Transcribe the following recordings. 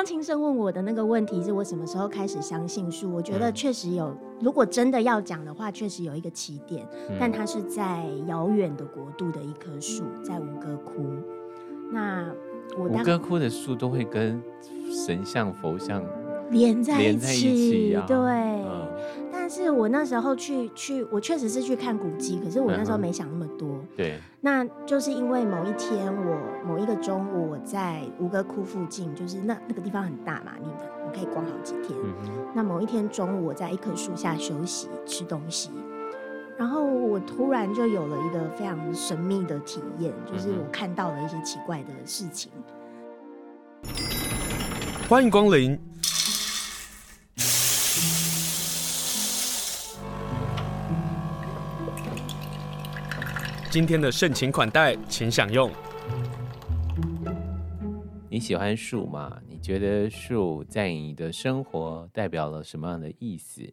刚青生问我的那个问题是我什么时候开始相信树？我觉得确实有，如果真的要讲的话，确实有一个起点，嗯、但它是在遥远的国度的一棵树，在吴哥窟。那我吴哥窟的树都会跟神像、佛像连在一起，对。嗯但是我那时候去去，我确实是去看古迹，可是我那时候没想那么多。嗯、对，那就是因为某一天我某一个中午我在吴哥窟附近，就是那那个地方很大嘛，你你可以逛好几天。嗯、那某一天中午我在一棵树下休息吃东西，然后我突然就有了一个非常神秘的体验，就是我看到了一些奇怪的事情。欢迎光临。今天的盛情款待，请享用。你喜欢树吗？你觉得树在你的生活代表了什么样的意思？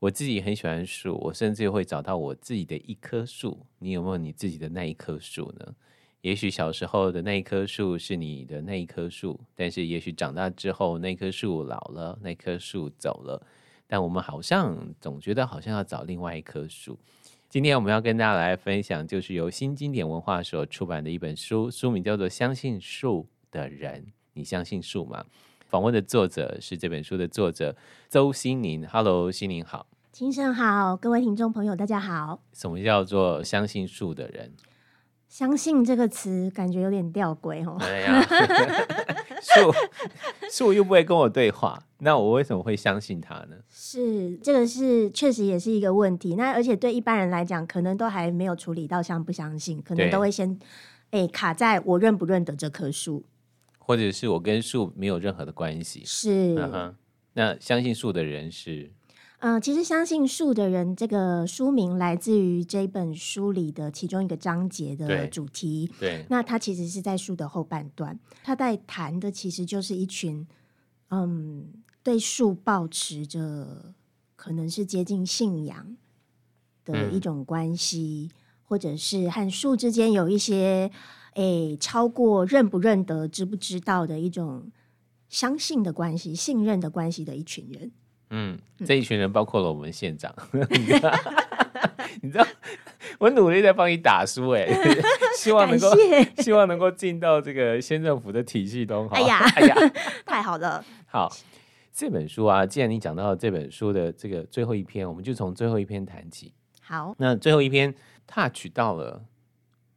我自己很喜欢树，我甚至会找到我自己的一棵树。你有没有你自己的那一棵树呢？也许小时候的那一棵树是你的那一棵树，但是也许长大之后那棵树老了，那棵树走了，但我们好像总觉得好像要找另外一棵树。今天我们要跟大家来分享，就是由新经典文化所出版的一本书，书名叫做《相信树的人》。你相信树吗？访问的作者是这本书的作者邹心宁。Hello，心宁好。青生好，各位听众朋友，大家好。什么叫做相信树的人？相信这个词感觉有点吊诡哦。哎呀，树树又不会跟我对话。那我为什么会相信他呢？是这个是确实也是一个问题。那而且对一般人来讲，可能都还没有处理到相不相信，可能都会先哎、欸、卡在我认不认得这棵树，或者是我跟树没有任何的关系。是、uh-huh、那相信树的人是，嗯、呃，其实相信树的人这个书名来自于这本书里的其中一个章节的主题。对，对那它其实是在树的后半段，他在谈的其实就是一群嗯。对树保持着可能是接近信仰的一种关系，嗯、或者是和树之间有一些诶超过认不认得、知不知道的一种相信的关系、信任的关系的一群人。嗯，这一群人包括了我们县长。你知道，我努力在帮你打书，哎，希望能够希望能够进到这个县政府的体系中。哎呀，哎呀，太好了，好。这本书啊，既然你讲到这本书的这个最后一篇，我们就从最后一篇谈起。好，那最后一篇 touch 到了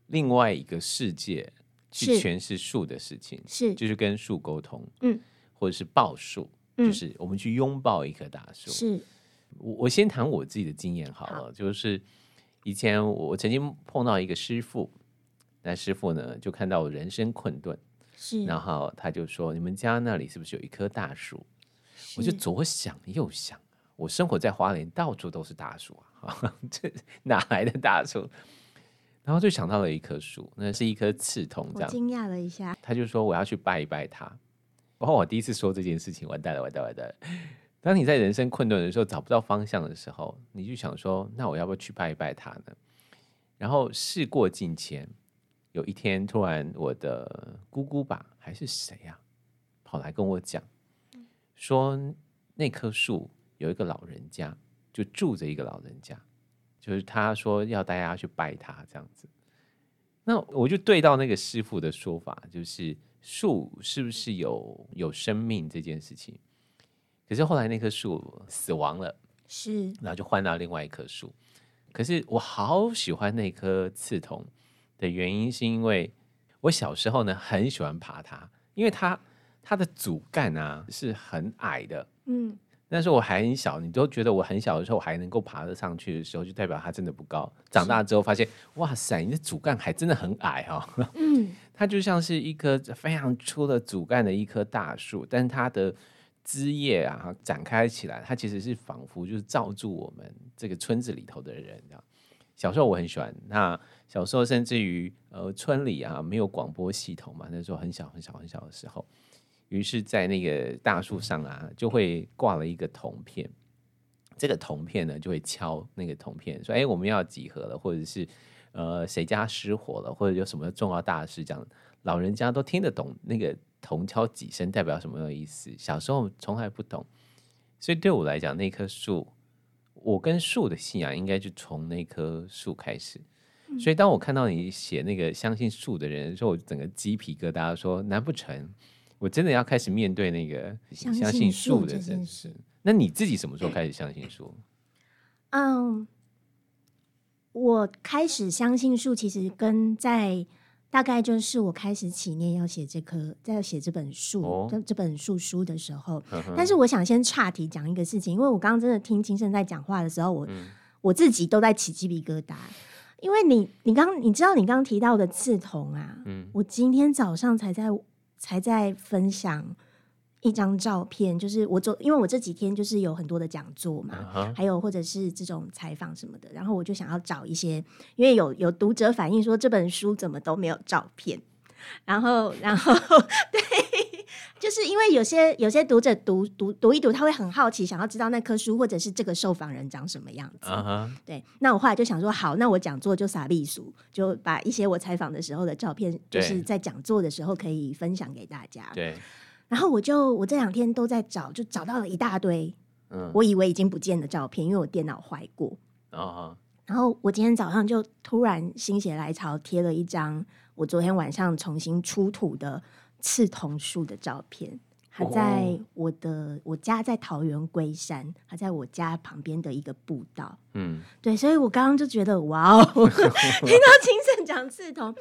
另外一个世界，去诠释树的事情，是。就是跟树沟通，嗯，或者是报树，嗯、就是我们去拥抱一棵大树。是，我我先谈我自己的经验好了，好就是以前我曾经碰到一个师傅，那师傅呢就看到我人生困顿，是，然后他就说：“你们家那里是不是有一棵大树？”我就左想右想，我生活在花莲，到处都是大树啊，这哪来的大树？然后就想到了一棵树，那是一棵刺桐，这样。惊讶了一下，他就说我要去拜一拜他。然后我第一次说这件事情，完蛋了，完蛋，完蛋。当你在人生困顿的时候，找不到方向的时候，你就想说，那我要不要去拜一拜他呢？然后事过境迁，有一天突然我的姑姑吧，还是谁呀、跑来跟我讲。说那棵树有一个老人家，就住着一个老人家，就是他说要大家去拜他这样子。那我就对到那个师傅的说法，就是树是不是有有生命这件事情？可是后来那棵树死亡了，是，然后就换到另外一棵树。可是我好喜欢那棵刺桐的原因，是因为我小时候呢很喜欢爬它，因为它。它的主干啊是很矮的，嗯，但是我还很小，你都觉得我很小的时候还能够爬得上去的时候，就代表它真的不高。长大之后发现，哇塞，你的主干还真的很矮哈、哦，嗯，它就像是一棵非常粗的主干的一棵大树，但它的枝叶啊展开起来，它其实是仿佛就是罩住我们这个村子里头的人。小时候我很喜欢，那小时候甚至于呃村里啊没有广播系统嘛，那时候很小很小很小的时候。于是，在那个大树上啊，就会挂了一个铜片。这个铜片呢，就会敲那个铜片，说：“哎，我们要集合了，或者是呃，谁家失火了，或者有什么重要大事，这样老人家都听得懂那个铜敲几声代表什么意思？小时候从来不懂，所以对我来讲，那棵树，我跟树的信仰应该就从那棵树开始。嗯、所以当我看到你写那个相信树的人的时候，我整个鸡皮疙瘩，说难不成我真的要开始面对那个相信树的人事？那你自己什么时候开始相信树？嗯，我开始相信树，其实跟在。大概就是我开始起念要写这棵，在写这本书，这、哦、这本书书的时候。呵呵，但是我想先岔题讲一个事情，因为我刚刚真的听金生在讲话的时候，我、嗯、我自己都在起鸡皮疙瘩。因为你，你刚你知道你刚刚提到的刺桐啊，嗯、我今天早上才在才在分享。一张照片，就是我做，因为我这几天就是有很多的讲座嘛，uh huh. 还有或者是这种采访什么的，然后我就想要找一些，因为有有读者反映说这本书怎么都没有照片，然后然后 对，就是因为有些有些读者读读读一读，他会很好奇，想要知道那棵树或者是这个受访人长什么样子。Uh huh. 对，那我后来就想说，好，那我讲座就撒避暑，就把一些我采访的时候的照片，就是在讲座的时候可以分享给大家。对。然后我就我这两天都在找，就找到了一大堆，嗯，我以为已经不见的照片，因为我电脑坏过。哦，然后我今天早上就突然心血来潮贴了一张我昨天晚上重新出土的刺桐树的照片，它在我的、哦、我家在桃园龟山，它在我家旁边的一个步道。嗯，对，所以我刚刚就觉得哇哦，听到青盛讲刺桐。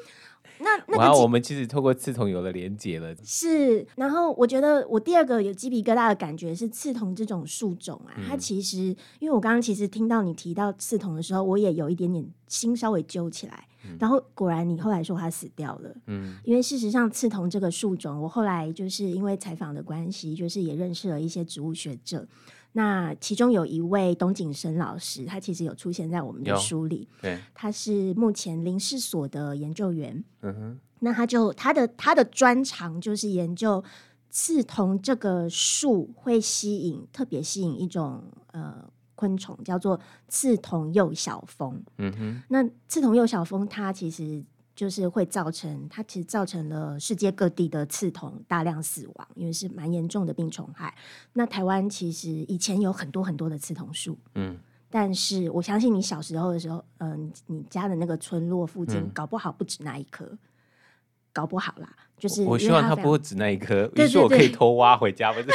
那那然后我们其实透过刺桐有了连结了，是。然后我觉得我第二个有鸡皮疙瘩的感觉是刺桐这种树种啊，嗯、它其实因为我刚刚其实听到你提到刺桐的时候，我也有一点点心稍微揪起来。嗯、然后果然你后来说他死掉了，嗯，因为事实上刺桐这个树种，我后来就是因为采访的关系，就是也认识了一些植物学者。那其中有一位董景生老师，他其实有出现在我们的书里。对，他是目前林试所的研究员。嗯哼，那他就他的他的专长就是研究刺桐这个树会吸引特别吸引一种呃昆虫，叫做刺桐幼小蜂。嗯哼，那刺桐幼小蜂它其实。就是会造成，它其实造成了世界各地的刺桐大量死亡，因为是蛮严重的病虫害。那台湾其实以前有很多很多的刺桐树，嗯，但是我相信你小时候的时候，嗯、呃，你家的那个村落附近，搞不好不止那一棵，嗯、搞不好啦。就是我希望它不会只那一棵，于是我可以偷挖回家，不是？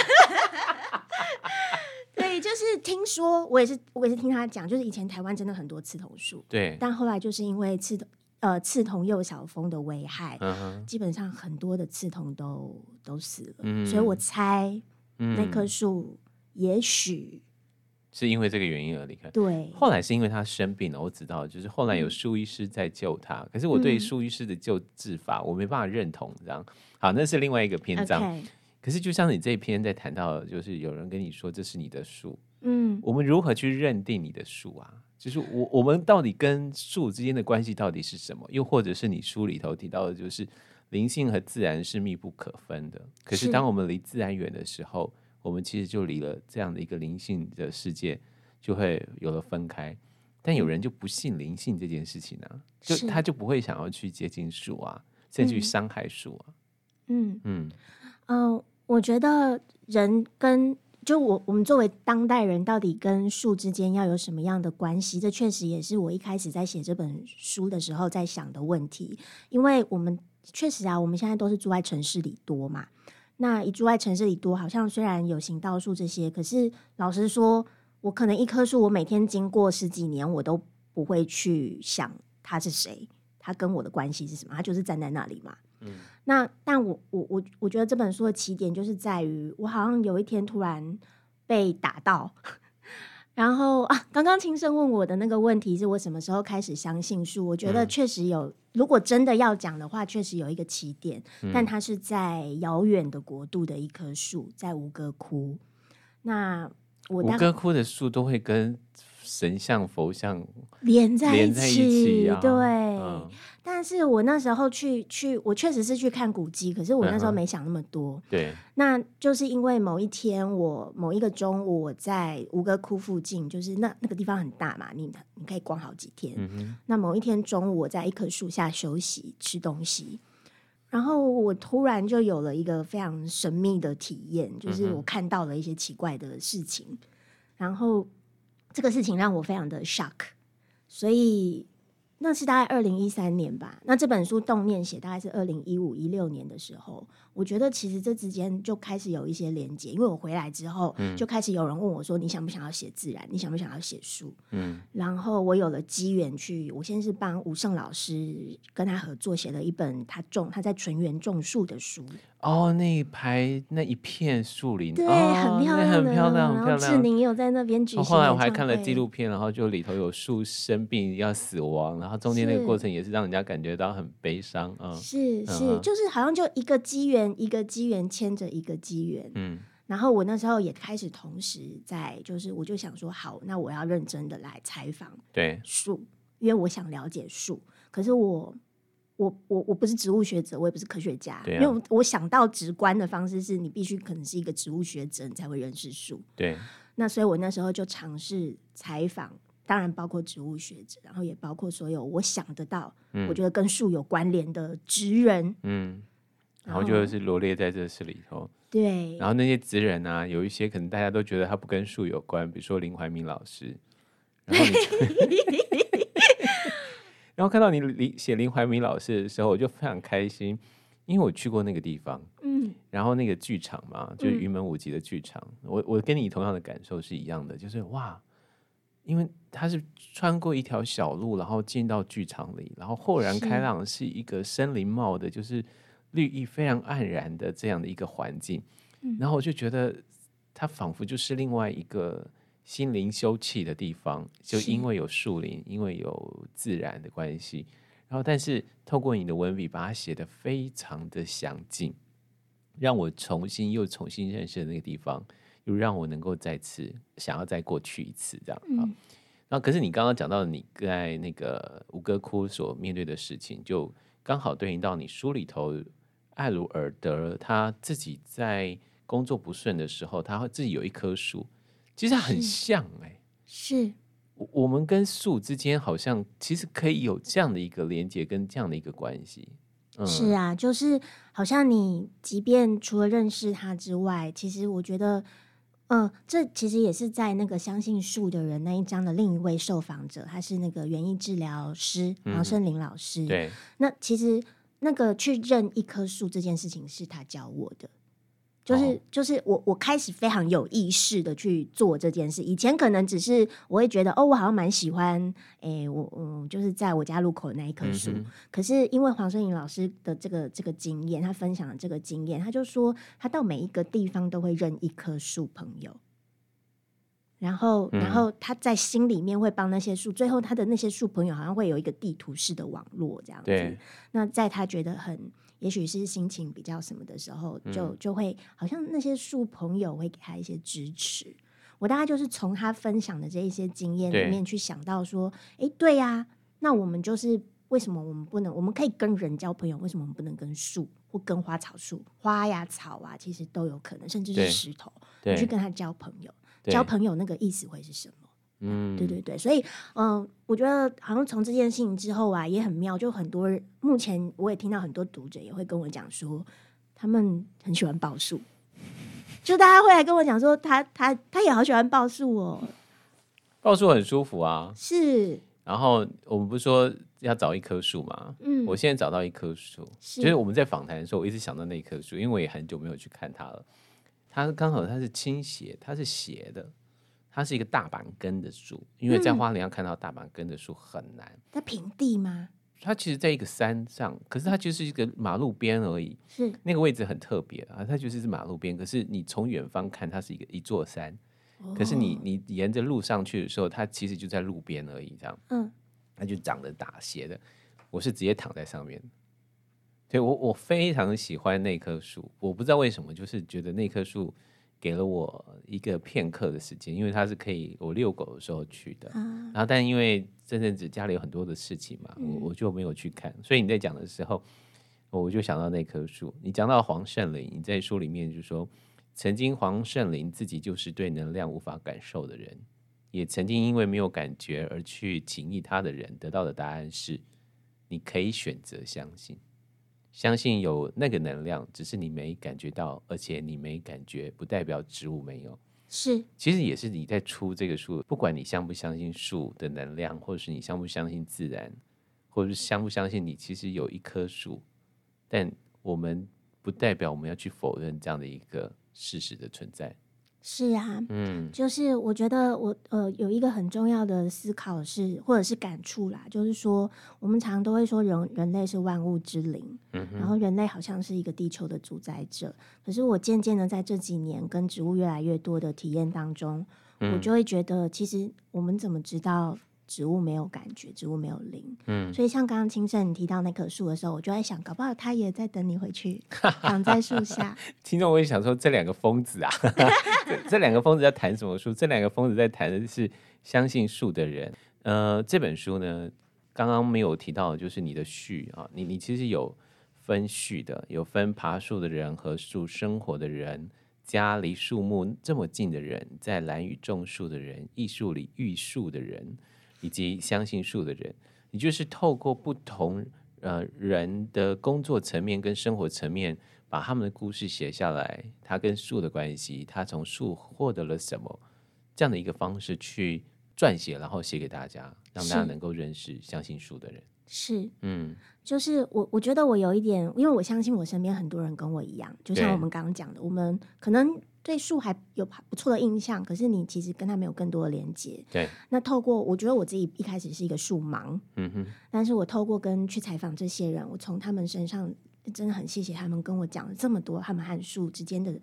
听说，我也是，我也是听他讲，就是以前台湾真的很多刺桐树，对，但后来就是因为刺桐。呃，刺桐幼小蜂的危害，嗯、哼基本上很多的刺桐都都死了，嗯、所以我猜、嗯、那棵树也许是因为这个原因而离开。对，后来是因为他生病了，我知道，就是后来有树医师在救他，嗯、可是我对树医师的救治法我没办法认同，这样。好，那是另外一个篇章。可是就像你这一篇在谈到，就是有人跟你说这是你的树，嗯，我们如何去认定你的树啊？就是我我们到底跟树之间的关系到底是什么？又或者是你书里头提到的，就是灵性和自然是密不可分的。可是当我们离自然远的时候，我们其实就离了这样的一个灵性的世界，就会有了分开。但有人就不信灵性这件事情呢、啊，就他就不会想要去接近树啊，甚至去伤害树啊。嗯嗯嗯、呃，我觉得人跟。就我我们作为当代人，到底跟树之间要有什么样的关系？这确实也是我一开始在写这本书的时候在想的问题。因为我们确实啊，我们现在都是住在城市里多嘛。那一住在城市里多，好像虽然有行道树这些，可是老实说，我可能一棵树，我每天经过十几年，我都不会去想它是谁，它跟我的关系是什么，它就是站在那里嘛。嗯，那但我我我我觉得这本书的起点就是在于我好像有一天突然被打到，然后啊，刚刚青生问我的那个问题是我什么时候开始相信树？我觉得确实有，嗯、如果真的要讲的话，确实有一个起点，嗯、但它是在遥远的国度的一棵树，在吴哥窟。那我吴哥窟的树都会跟。神像、佛像连在一起，在一起啊、对。嗯、但是我那时候去去，我确实是去看古迹，可是我那时候没想那么多。嗯、对，那就是因为某一天，我某一个中午，我在吴哥窟附近，就是那那个地方很大嘛，你你可以逛好几天。那某一天中午，我在一棵树下休息吃东西，然后我突然就有了一个非常神秘的体验，就是我看到了一些奇怪的事情，嗯、然后这个事情让我非常的 shock，所以那是大概二零一三年吧。那这本书动念写大概是二零一五一六年的时候。我觉得其实这之间就开始有一些连接，因为我回来之后，嗯、就开始有人问我说：“你想不想要写自然？你想不想要写书？”嗯，然后我有了机缘去，我先是帮吴胜老师跟他合作写了一本他种他在纯园种树的书。哦，那一排那一片树林，对，哦、很漂亮，很漂亮，很漂亮志宁有在那边举行、哦。后来我还看了纪录片，然后就里头有树生病要死亡，然后中间那个过程也是让人家感觉到很悲伤啊。是是，嗯、就是好像就一个机缘。一个机缘牵着一个机缘，嗯，然后我那时候也开始同时在，就是我就想说，好，那我要认真的来采访对树，因为我想了解树。可是我我我我不是植物学者，我也不是科学家，啊，因为我想到直观的方式是你必须可能是一个植物学者，你才会认识树。对，那所以我那时候就尝试采访，当然包括植物学者，然后也包括所有我想得到，嗯，我觉得跟树有关联的职人，嗯。然后就是罗列在这事里头，对。然后那些职人啊，有一些可能大家都觉得他不跟树有关，比如说林怀民老师。然后，然后看到你林写林怀民老师的时候，我就非常开心，因为我去过那个地方，嗯。然后那个剧场嘛，就是云门舞集的剧场，嗯、我我跟你同样的感受是一样的，就是哇，因为他是穿过一条小路，然后进到剧场里，然后豁然开朗，是一个森林茂的，就是。绿意非常黯然的这样的一个环境，嗯、然后我就觉得它仿佛就是另外一个心灵休憩的地方，就因为有树林，因为有自然的关系。然后，但是透过你的文笔把它写得非常的详尽，让我重新又重新认识那个地方，又让我能够再次想要再过去一次这样。嗯、然后，可是你刚刚讲到你在那个吴哥窟所面对的事情，就刚好对应到你书里头。艾鲁尔德他自己在工作不顺的时候，他会自己有一棵树，其实很像哎、欸，是我我们跟树之间好像其实可以有这样的一个连接跟这样的一个关系。嗯、是啊，就是好像你即便除了认识他之外，其实我觉得，嗯、呃，这其实也是在那个相信树的人那一章的另一位受访者，他是那个园艺治疗师黄胜林老师。嗯、对，那其实。那个去认一棵树这件事情是他教我的，就是、oh. 就是我我开始非常有意识的去做这件事。以前可能只是我会觉得哦，我好像蛮喜欢，诶、欸，我嗯，就是在我家路口的那一棵树。Mm hmm. 可是因为黄胜颖老师的这个这个经验，他分享的这个经验，他就说他到每一个地方都会认一棵树朋友。然后，然后他在心里面会帮那些树，嗯、最后他的那些树朋友好像会有一个地图式的网络这样子。那在他觉得很，也许是心情比较什么的时候，就就会好像那些树朋友会给他一些支持。我大概就是从他分享的这一些经验里面去想到说，哎对，对呀，那我们就是为什么我们不能？我们可以跟人交朋友，为什么我们不能跟树或跟花草树、花呀草啊，其实都有可能，甚至是石头，你去跟他交朋友。交朋友那个意思会是什么？嗯，对对对，所以嗯、呃，我觉得好像从这件事情之后啊，也很妙。就很多人目前我也听到很多读者也会跟我讲说，他们很喜欢报数，就大家会来跟我讲说他，他他他也好喜欢报数哦，报数很舒服啊。是。然后我们不是说要找一棵树吗？嗯，我现在找到一棵树，是就是我们在访谈的时候，我一直想到那棵树，因为我也很久没有去看它了。它刚好它是倾斜，它是斜的，它是一个大板根的树。因为在花莲要看到大板根的树很难。在平地吗？它其实在一个山上，可是它就是一个马路边而已。是那个位置很特别啊，它就是是马路边。可是你从远方看，它是一个一座山。哦、可是你你沿着路上去的时候，它其实就在路边而已，这样。嗯，它就长得打斜的。我是直接躺在上面。对，我我非常喜欢那棵树，我不知道为什么，就是觉得那棵树给了我一个片刻的时间，因为它是可以我遛狗的时候去的。啊、然后，但因为这阵子家里有很多的事情嘛，我我就没有去看。嗯、所以你在讲的时候，我就想到那棵树。你讲到黄圣林，你在书里面就说，曾经黄圣林自己就是对能量无法感受的人，也曾经因为没有感觉而去请益他的人，得到的答案是，你可以选择相信。相信有那个能量，只是你没感觉到，而且你没感觉，不代表植物没有。是，其实也是你在出这个树，不管你相不相信树的能量，或者是你相不相信自然，或者是相不相信你其实有一棵树，但我们不代表我们要去否认这样的一个事实的存在。是啊，嗯，就是我觉得我呃有一个很重要的思考是，或者是感触啦，就是说我们常常都会说人人类是万物之灵，嗯，然后人类好像是一个地球的主宰者。可是我渐渐的在这几年跟植物越来越多的体验当中，嗯，我就会觉得，其实我们怎么知道？植物没有感觉，植物没有灵，嗯，所以像刚刚清盛你提到那棵树的时候，我就在想，搞不好他也在等你回去，躺在树下。听众，我也想说，这两个疯子啊，这 这两个疯子在谈什么书？这两个疯子在谈的是相信树的人。呃，这本书呢，刚刚没有提到，就是你的序啊，你你其实有分序的，有分爬树的人和树生活的人，家离树木这么近的人，在蓝雨种树的人，艺术里育树的人。以及相信树的人，你就是透过不同呃人的工作层面跟生活层面，把他们的故事写下来，他跟树的关系，他从树获得了什么，这样的一个方式去撰写，然后写给大家，让大家能够认识相信树的人。是，嗯，就是我我觉得我有一点，因为我相信我身边很多人跟我一样，就像我们刚刚讲的，我们可能。对树还有不错的印象，可是你其实跟他没有更多的连接。对，那透过我觉得我自己一开始是一个树盲，嗯哼，但是我透过跟去采访这些人，我从他们身上真的很谢谢他们跟我讲了这么多他们和树之间的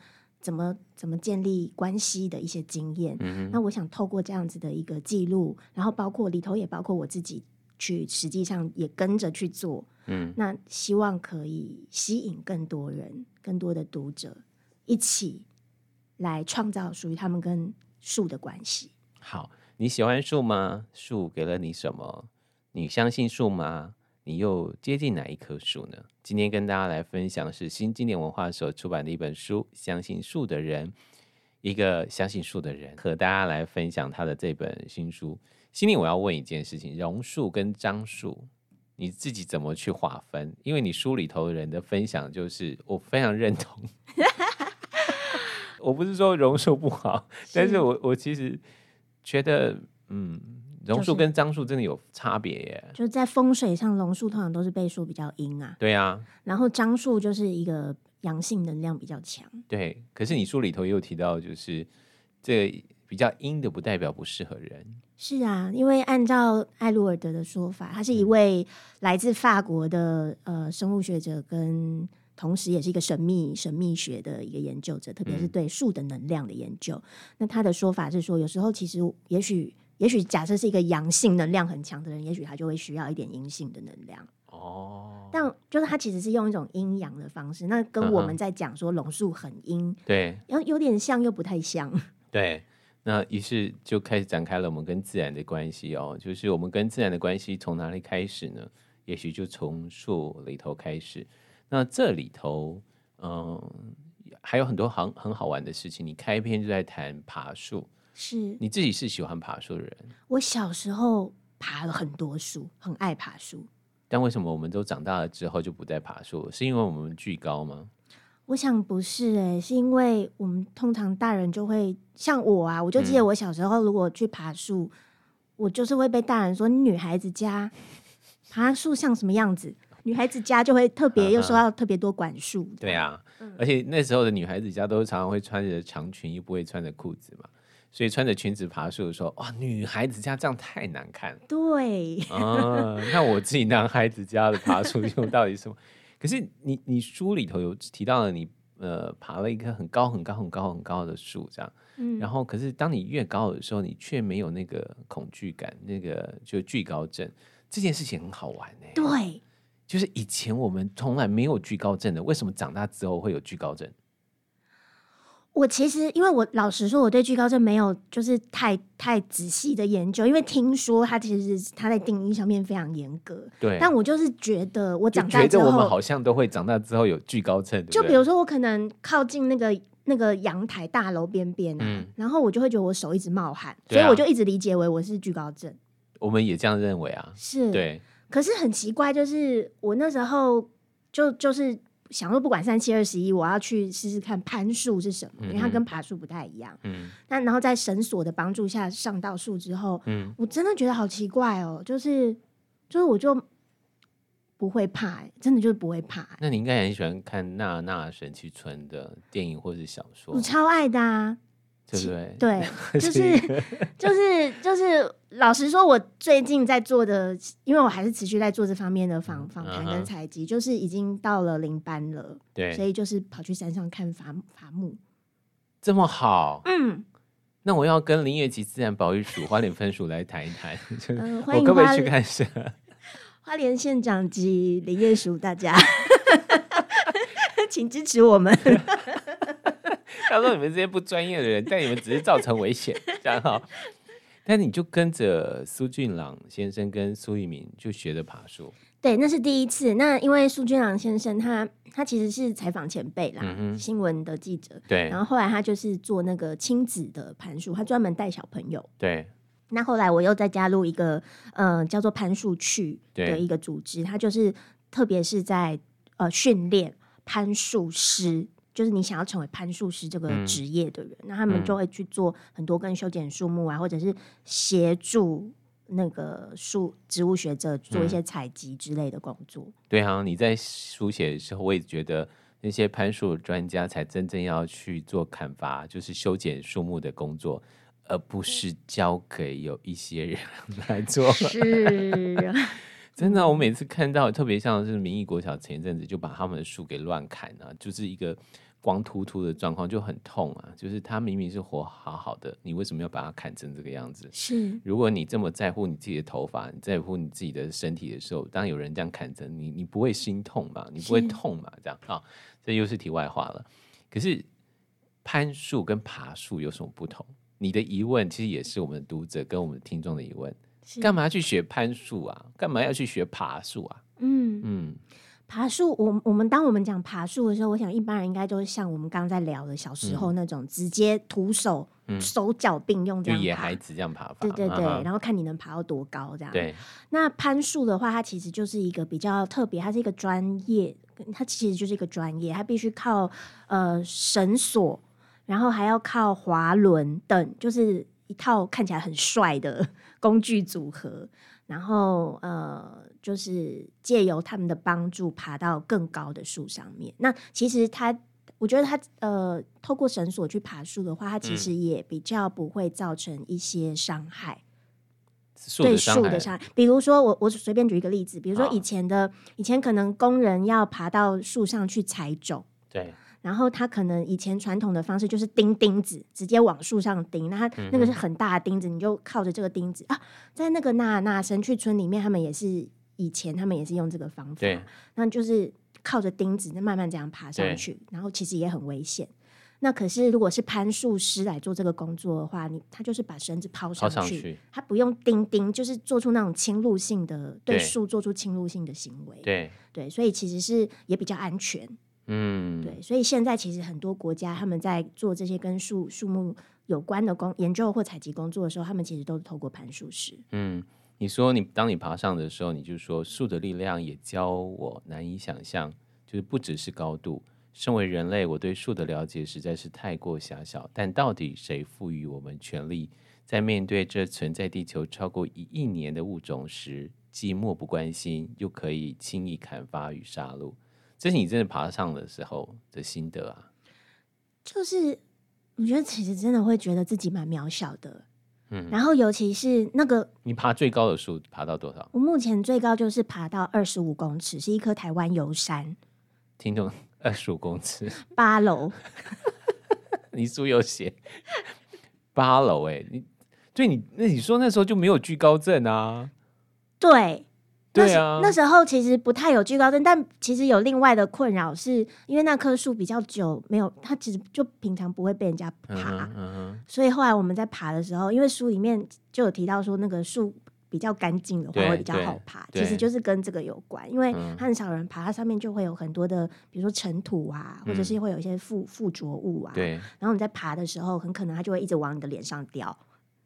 怎么怎么建立关系的一些经验。嗯哼，那我想透过这样子的一个记录，然后包括里头也包括我自己去实际上也跟着去做，嗯，那希望可以吸引更多人、更多的读者一起。来创造属于他们跟树的关系。好，你喜欢树吗？树给了你什么？你相信树吗？你又接近哪一棵树呢？今天跟大家来分享的是新经典文化所出版的一本书《相信树的人》，一个相信树的人和大家来分享他的这本新书。心里我要问一件事情：榕树跟樟树，你自己怎么去划分？因为你书里头的人的分享，就是我非常认同。我不是说榕树不好，但是我我其实觉得，嗯，榕树跟樟树真的有差别耶。就是在风水上，榕树通常都是被说比较阴啊。对啊。然后樟树就是一个阳性能量比较强。对。可是你书里头也有提到，就是这个比较阴的不代表不适合人。是啊，因为按照艾鲁尔德的说法，他是一位来自法国的呃生物学者跟。同时，也是一个神秘神秘学的一个研究者，特别是对树的能量的研究。嗯、那他的说法是说，有时候其实也许，也许假设是一个阳性能量很强的人，也许他就会需要一点阴性的能量。哦，但就是他其实是用一种阴阳的方式。那跟我们在讲说榕树很阴，对，然后有点像又不太像。对，那于是就开始展开了我们跟自然的关系哦，就是我们跟自然的关系从哪里开始呢？也许就从树里头开始。那这里头，嗯，还有很多很很好玩的事情。你开篇就在谈爬树，是你自己是喜欢爬树的人。我小时候爬了很多树，很爱爬树。但为什么我们都长大了之后就不再爬树了？是因为我们惧高吗？我想不是诶，是因为我们通常大人就会像我啊，我就记得我小时候如果去爬树，嗯、我就是会被大人说，女孩子家爬树像什么样子？女孩子家就会特别，又受到特别多管束。对啊，而且那时候的女孩子家都常常会穿着长裙，又不会穿着裤子嘛，所以穿着裙子爬树的时候，哇，女孩子家这样太难看了。对，啊，那我自己男孩子家的爬树 又到底什么？可是你你书里头有提到了你呃爬了一棵很高很高很高很高的树，这样，嗯，然后可是当你越高的时候，你却没有那个恐惧感，那个就惧高症，这件事情很好玩呢。对。就是以前我们从来没有惧高症的，为什么长大之后会有惧高症？我其实，因为我老实说，我对惧高症没有就是太太仔细的研究，因为听说它其实它在定义上面非常严格。对，但我就是觉得我长大之后，觉得我们好像都会长大之后有惧高症。就比如说，我可能靠近那个那个阳台大楼边边啊，嗯，然后我就会觉得我手一直冒汗，所以我就一直理解为我是惧高症。我们也这样认为啊，是，对。可是很奇怪，就是我那时候就就是想说，不管三七二十一，我要去试试看攀树是什么，因为它跟爬树不太一样。嗯，那然后在绳索的帮助下上到树之后，嗯，我真的觉得好奇怪哦，就是就是我就不会怕，真的就是不会怕。那你应该很喜欢看《娜娜神奇村》的电影或者小说，我超爱的啊。对不对？对，就是就是就是，老实说，我最近在做的，因为我还是持续在做这方面的访访谈跟采集，就是已经到了林班了，对，所以就是跑去山上看伐伐木，这么好，嗯，那我要跟林业及自然保育署花莲分署来谈一谈，嗯、我可不可以去看一下？花莲县长及林业署，大家请支持我们。他说：“你们这些不专业的人，但你们只是造成危险，这样哈。但你就跟着苏俊朗先生跟苏一鸣就学着爬树。对，那是第一次。那因为苏俊朗先生他他其实是采访前辈啦，嗯、新闻的记者。对。然后后来他就是做那个亲子的攀树，他专门带小朋友。对。那后来我又再加入一个呃叫做攀树去的一个组织，他就是特别是在呃训练攀树师。就是你想要成为攀树师这个职业的人，嗯，那他们就会去做很多跟修剪树木啊，或者是协助那个树植物学者做一些采集之类的工作。嗯、对啊，你在书写的时候，我也觉得那些攀树专家才真正要去做砍伐，就是修剪树木的工作，而不是交给有一些人 来做。是。真的，我每次看到，特别像是民意国小前一阵子就把他们的树给乱砍啊，就是一个。光秃秃的状况就很痛啊！就是他明明是活好好的，你为什么要把它砍成这个样子？是，如果你这么在乎你自己的头发，你在乎你自己的身体的时候，当有人这样砍成你，你不会心痛吗？你不会痛吗？这样啊，这又是题外话了。可是攀树跟爬树有什么不同？你的疑问其实也是我们的读者跟我们听众的疑问：干嘛要去学攀树啊？干嘛要去学爬树啊？嗯嗯。爬树，我我们当我们讲爬树的时候，我想一般人应该都是像我们刚刚在聊的小时候那种，直接徒手、嗯、手脚并用这样野孩子这样爬法。对对对，然后看你能爬到多高这样。对。那攀树的话，它其实就是一个比较特别，它是一个专业，它其实就是一个专业，它必须靠呃绳索，然后还要靠滑轮等，就是一套看起来很帅的 工具组合。然后呃，就是借由他们的帮助爬到更高的树上面。那其实他，我觉得他呃，透过绳索去爬树的话，他其实也比较不会造成一些伤害，树对树的伤害。比如说，我我随便举一个例子，比如说以前的以前可能工人要爬到树上去采种，对。然后他可能以前传统的方式就是钉钉子，直接往树上钉。那他那个是很大的钉子，你就靠着这个钉子啊，在那个那那神去村里面，他们也是以前他们也是用这个方法，那就是靠着钉子，慢慢这样爬上去，然后其实也很危险。那可是如果是攀树师来做这个工作的话，你他就是把绳子抛上去，上去他不用钉钉，就是做出那种侵入性的对树做出侵入性的行为，对对，所以其实是也比较安全。嗯，对，所以现在其实很多国家他们在做这些跟树树木有关的工研究或采集工作的时候，他们其实都是透过攀树师。嗯，你说你当你爬上的时候，你就说树的力量也教我难以想象，就是不只是高度。身为人类，我对树的了解实在是太过狭小。但到底谁赋予我们权利，在面对这存在地球超过一亿年的物种时，既漠不关心，又可以轻易砍伐与杀戮？这是你真的爬上的时候的心得啊？就是我觉得其实真的会觉得自己蛮渺小的，嗯，然后尤其是那个你爬最高的树爬到多少？我目前最高就是爬到二十五公尺，是一棵台湾油杉。听懂？二十五公尺，八楼。你书有写八楼？哎，你对你那你说那时候就没有惧高症啊？对。对啊，那时候其实不太有惧高症，但其实有另外的困扰，是因为那棵树比较久没有，它其实就平常不会被人家爬，嗯嗯、所以后来我们在爬的时候，因为书里面就有提到说，那个树比较干净的话会比较好爬，其实就是跟这个有关，因为很少人爬，它上面就会有很多的，比如说尘土啊，或者是会有一些附附着物啊，对，然后你在爬的时候，很可能它就会一直往你的脸上掉。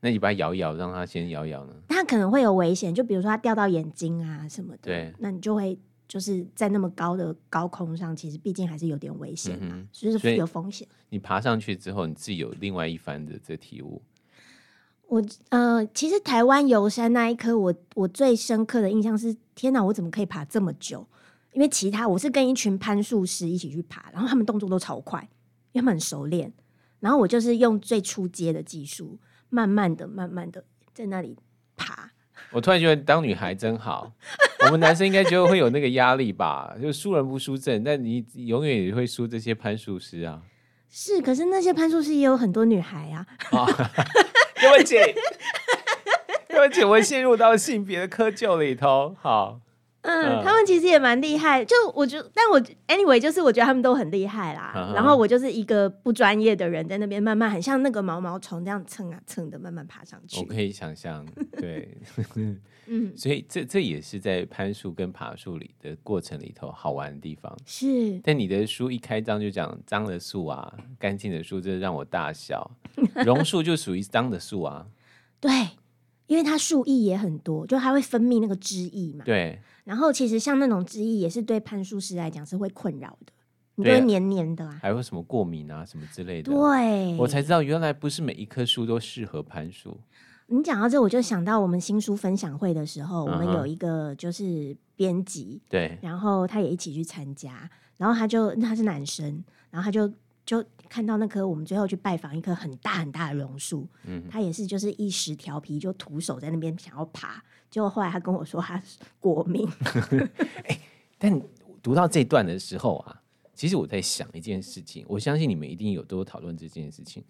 那你把它摇一摇，让它先摇一摇呢？它可能会有危险，就比如说它掉到眼睛啊什么的。对，那你就会就是在那么高的高空上，其实毕竟还是有点危险嘛，嗯、就是有风险。你爬上去之后，你自己有另外一番的这体悟。我呃，其实台湾游山那一刻，我我最深刻的印象是：天哪，我怎么可以爬这么久？因为其他我是跟一群攀树师一起去爬，然后他们动作都超快，因为他们很熟练。然后我就是用最初阶的技术，慢慢的、慢慢的在那里爬。我突然觉得当女孩真好。我们男生应该就会有那个压力吧？就输人不输阵，但你永远也会输这些攀树师啊。是，可是那些攀树师也有很多女孩啊。哦对不起，对不起，我陷入到性别的窠臼里头。好。嗯，他们其实也蛮厉害，就我觉得，但我 anyway 就是我觉得他们都很厉害啦。Uh. 然后我就是一个不专业的人，在那边慢慢，很像那个毛毛虫这样蹭啊蹭的慢慢爬上去。我可以想象，对，嗯，所以这这也是在攀树跟爬树里的过程里头好玩的地方。是，但你的书一开张就讲脏的树啊，干净的树，这让我大笑。榕树就属于脏的树啊，对，因为它树液也很多，就它会分泌那个汁液嘛，对。然后其实像那种汁液也是对攀树师来讲是会困扰的，你会黏黏的啊，还有什么过敏啊什么之类的。对，我才知道原来不是每一棵树都适合攀树。你讲到这，我就想到我们新书分享会的时候，我们有一个就是编辑，对，然后他也一起去参加，然后他就他是男生，然后他就就看到那棵我们最后去拜访一棵很大很大的榕树，嗯，他也是就是一时调皮就徒手在那边想要爬。结果后来他跟我说他过敏，欸，但读到这段的时候啊，其实我在想一件事情，我相信你们一定有都讨论这件事情。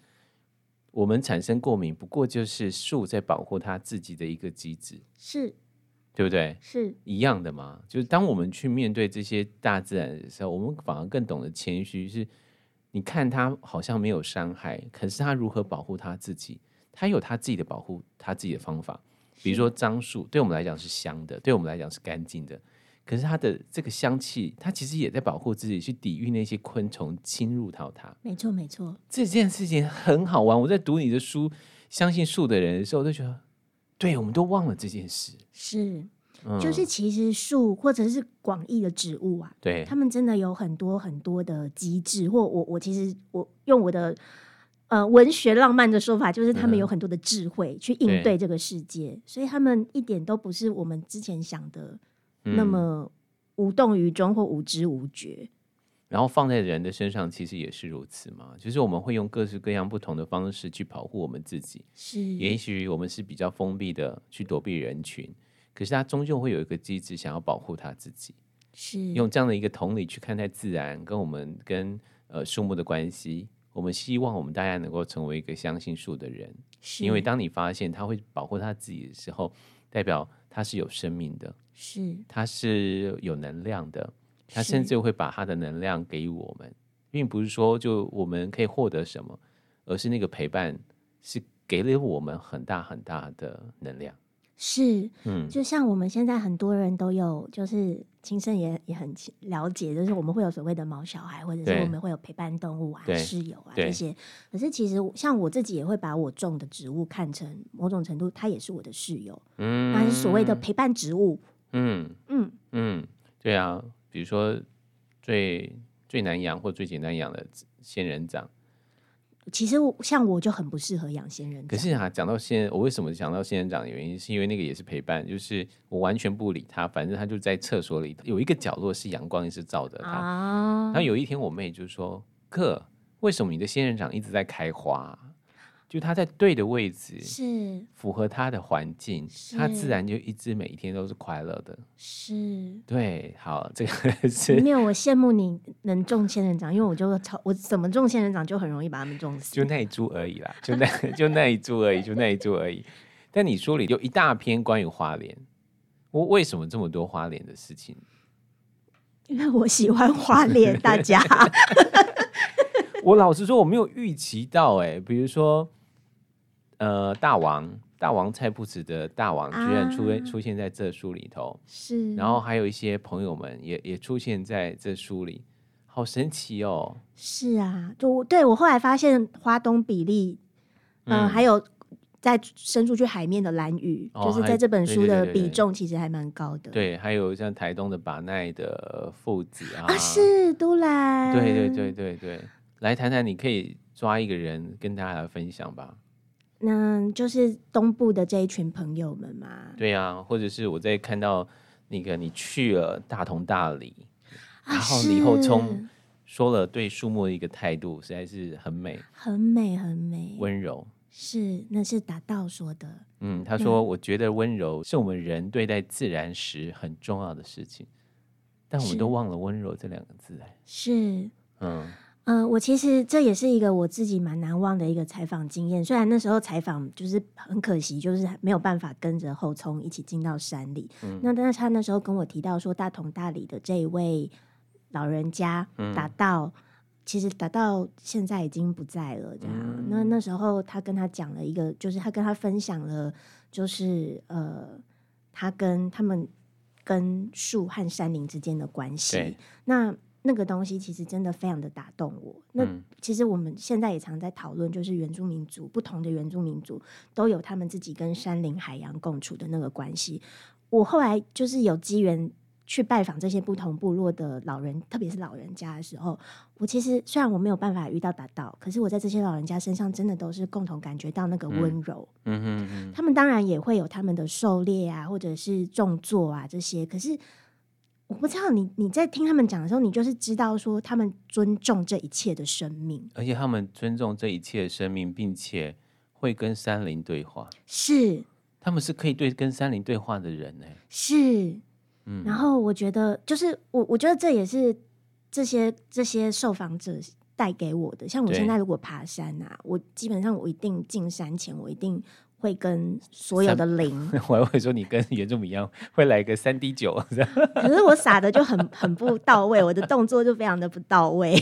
我们产生过敏，不过就是树在保护它自己的一个机制，是，对不对？是一样的嘛？就是当我们去面对这些大自然的时候，我们反而更懂得谦虚。是，你看他好像没有伤害，可是他如何保护他自己？他有他自己的保护他自己的方法。比如说樟树，对我们来讲是香的，对我们来讲是干净的。可是它的这个香气，它其实也在保护自己，去抵御那些昆虫侵入到它。没错，没错。这件事情很好玩。我在读你的书《相信树的人》的时候，我都觉得，对，我们都忘了这件事。是，嗯、就是其实树或者是广义的植物啊，对，他们真的有很多很多的机制。或我我其实我用我的。呃，文学浪漫的说法就是他们有很多的智慧去应对这个世界，嗯、所以他们一点都不是我们之前想的那么无动于衷或无知无觉。然后放在人的身上，其实也是如此嘛，就是我们会用各式各样不同的方式去保护我们自己。是，也许我们是比较封闭的去躲避人群，可是他终究会有一个机制想要保护他自己。是，用这样的一个同理去看待自然跟我们跟呃树木的关系。我们希望我们大家能够成为一个相信树的人，是因为当你发现他会保护他自己的时候，代表他是有生命的，是他是有能量的，他甚至会把他的能量给予我们，并不是说就我们可以获得什么，而是那个陪伴是给了我们很大很大的能量。是，嗯，就像我们现在很多人都有，就是亲身也也很了解，就是我们会有所谓的毛小孩，或者是我们会有陪伴动物啊、室友啊这些。可是其实像我自己也会把我种的植物看成某种程度，它也是我的室友，嗯，那是所谓的陪伴植物，嗯嗯嗯，对啊，比如说最最难养或最简单养的仙人掌。其实像我就很不适合养仙人掌。可是啊，讲到仙，我为什么讲到仙人掌的原因，是因为那个也是陪伴，就是我完全不理它，反正它就在厕所里有一个角落是阳光一直照着它。啊、然后有一天我妹就说：“哥，为什么你的仙人掌一直在开花？”就它在对的位置，是符合它的环境，它自然就一直每一天都是快乐的。是，对，好，这个是没有。我羡慕你能种仙人掌，因为我就超我怎么种仙人掌就很容易把它们种死。就那一株而已啦，就那就那一株而已，就那一株而已。但你书里有一大篇关于花莲，我为什么这么多花莲的事情？因为我喜欢花莲，大家。我老实说，我没有预期到，哎，比如说。呃，大王，大王菜不子的大王居然出、啊、出现在这书里头，是，然后还有一些朋友们也也出现在这书里，好神奇哦！是啊，就对我后来发现花东比利，呃、嗯，还有在伸出去海面的蓝屿，哦、就是在这本书的比重其实还蛮高的。对，还有像台东的把奈的父子啊，啊是都来，对对对对对，来谈谈，你可以抓一个人跟大家来分享吧。那就是东部的这一群朋友们嘛。对啊，或者是我在看到那个你去了大同大理，啊、然后李厚聪说了对树木的一个态度，实在是很美，很美，很美，温柔。是，那是达道说的。嗯，他说：“我觉得温柔是我们人对待自然时很重要的事情，但我们都忘了温柔这两个字。”哎，是，嗯。嗯、呃，我其实这也是一个我自己蛮难忘的一个采访经验。虽然那时候采访就是很可惜，就是没有办法跟着后聪一起进到山里。嗯、那但是他那时候跟我提到说，大同大理的这一位老人家达到，嗯、其实达到现在已经不在了。这样，嗯、那那时候他跟他讲了一个，就是他跟他分享了，就是呃，他跟他们跟树和山林之间的关系。那那个东西其实真的非常的打动我。那其实我们现在也常在讨论，就是原住民族不同的原住民族都有他们自己跟山林、海洋共处的那个关系。我后来就是有机缘去拜访这些不同部落的老人，特别是老人家的时候，我其实虽然我没有办法遇到达到，可是我在这些老人家身上真的都是共同感觉到那个温柔。嗯嗯嗯。他们当然也会有他们的狩猎啊，或者是种作啊这些，可是。我不知道你你在听他们讲的时候，你就是知道说他们尊重这一切的生命，而且他们尊重这一切的生命，并且会跟山林对话。是，他们是可以对跟山林对话的人呢。是，嗯。然后我觉得，就是我我觉得这也是这些这些受访者带给我的。像我现在如果爬山啊，我基本上我一定进山前，我一定。会跟所有的零，我还会说你跟原住民一样，会来个三滴酒。可是我撒的就很 很不到位，我的动作就非常的不到位。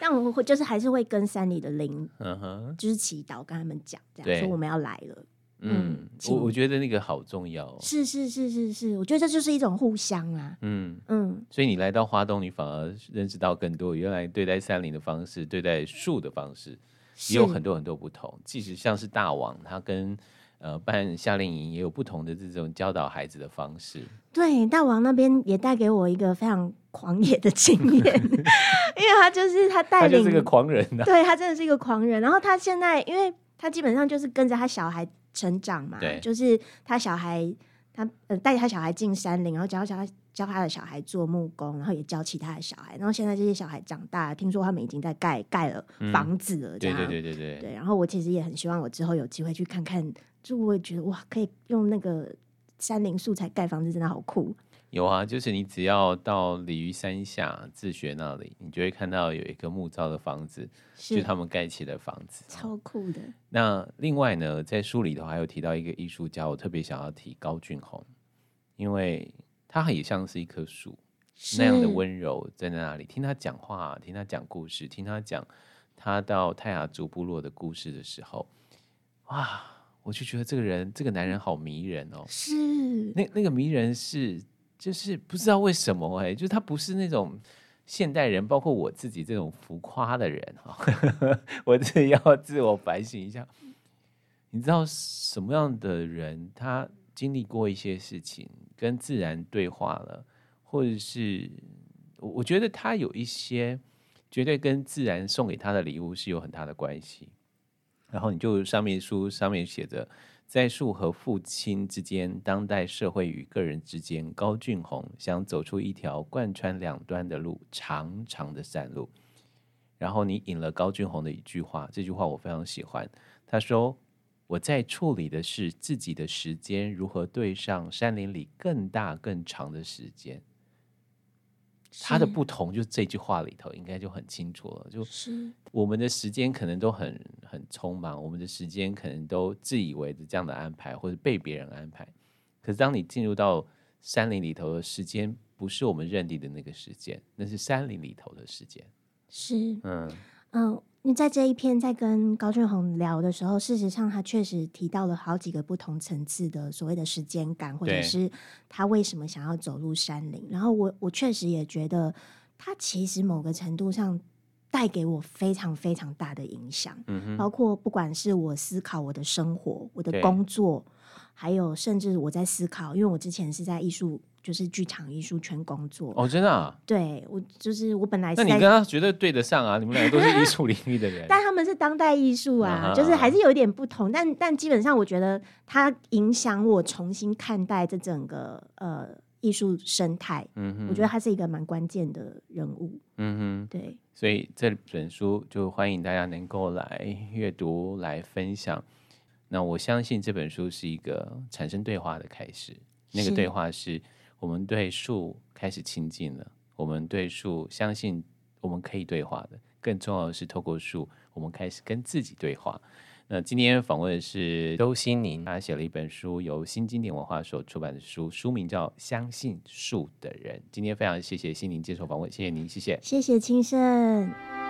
但我会就是还是会跟山里的灵，嗯哼，就是祈祷跟他们讲，这样对说我们要来了。嗯，嗯我我觉得那个好重要哦。是是是是是，我觉得这就是一种互相啊。嗯嗯，所以你来到花东，你反而认识到更多原来对待山林的方式，对待树的方式。也有很多很多不同，即使像是大王，他跟呃办夏令营也有不同的这种教导孩子的方式。对，大王那边也带给我一个非常狂野的经验，因为他就是他带领，他就是个狂人。对，他真的是一个狂人。然后他现在，因为他基本上就是跟着他小孩成长嘛，对，就是他小孩，他呃带着他小孩进山林，然后教小孩。教他的小孩做木工，然后也教其他的小孩，然后现在这些小孩长大，听说他们已经在盖盖了房子了，这样、嗯、对对对对对。对，然后我其实也很希望我之后有机会去看看，就我也觉得哇，可以用那个山林素材盖房子，真的好酷。有啊，就是你只要到鲤鱼山下自学那里，你就会看到有一个木造的房子，是就是他们盖起的房子，超酷的。那另外呢，在书里头还有提到一个艺术家，我特别想要提高俊宏，因为。他也像是一棵树，那样的温柔，在那里听他讲话，听他讲故事，听他讲他到泰雅族部落的故事的时候，哇，我就觉得这个人，这个男人好迷人哦。是，那那个迷人是，就是不知道为什么哎，就是他不是那种现代人，包括我自己这种浮夸的人哈。我自己要自我反省一下，你知道什么样的人他？经历过一些事情，跟自然对话了，或者是我我觉得他有一些绝对跟自然送给他的礼物是有很大的关系。然后你就上面书上面写着，在树和父亲之间，当代社会与个人之间，高俊宏想走出一条贯穿两端的路，长长的山路。然后你引了高俊宏的一句话，这句话我非常喜欢，他说。我在处理的是自己的时间如何对上山林里更大更长的时间。它的不同，就这句话里头应该就很清楚了。就是我们的时间可能都很很匆忙，我们的时间可能都自以为的这样的安排，或者被别人安排。可是当你进入到山林里头的时间，不是我们认定的那个时间，那是山林里头的时间。是，嗯嗯。你在这一篇在跟高俊宏聊的时候，事实上他确实提到了好几个不同层次的所谓的时间感，或者是他为什么想要走入山林。然后我我确实也觉得，他其实某个程度上带给我非常非常大的影响。嗯哼，包括不管是我思考我的生活、我的工作，还有甚至我在思考，因为我之前是在艺术。就是剧场艺术圈工作哦，真的啊？对，我就是我本来是。那你跟他绝对对得上啊！你们两个都是艺术领域的人，但他们是当代艺术啊，啊就是还是有点不同。但但基本上，我觉得他影响我重新看待这整个呃艺术生态。嗯哼，我觉得他是一个蛮关键的人物。嗯哼，对。所以这本书就欢迎大家能够来阅读、来分享。那我相信这本书是一个产生对话的开始。那个对话是。我们对树开始亲近了，我们对树相信我们可以对话的。更重要的是，透过树，我们开始跟自己对话。那今天访问的是周欣宁，他写了一本书，由新经典文化所出版的书，书名叫《相信树的人》。今天非常谢谢欣宁接受访问，谢谢您，谢谢，谢谢青盛。